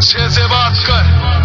छे से बात कर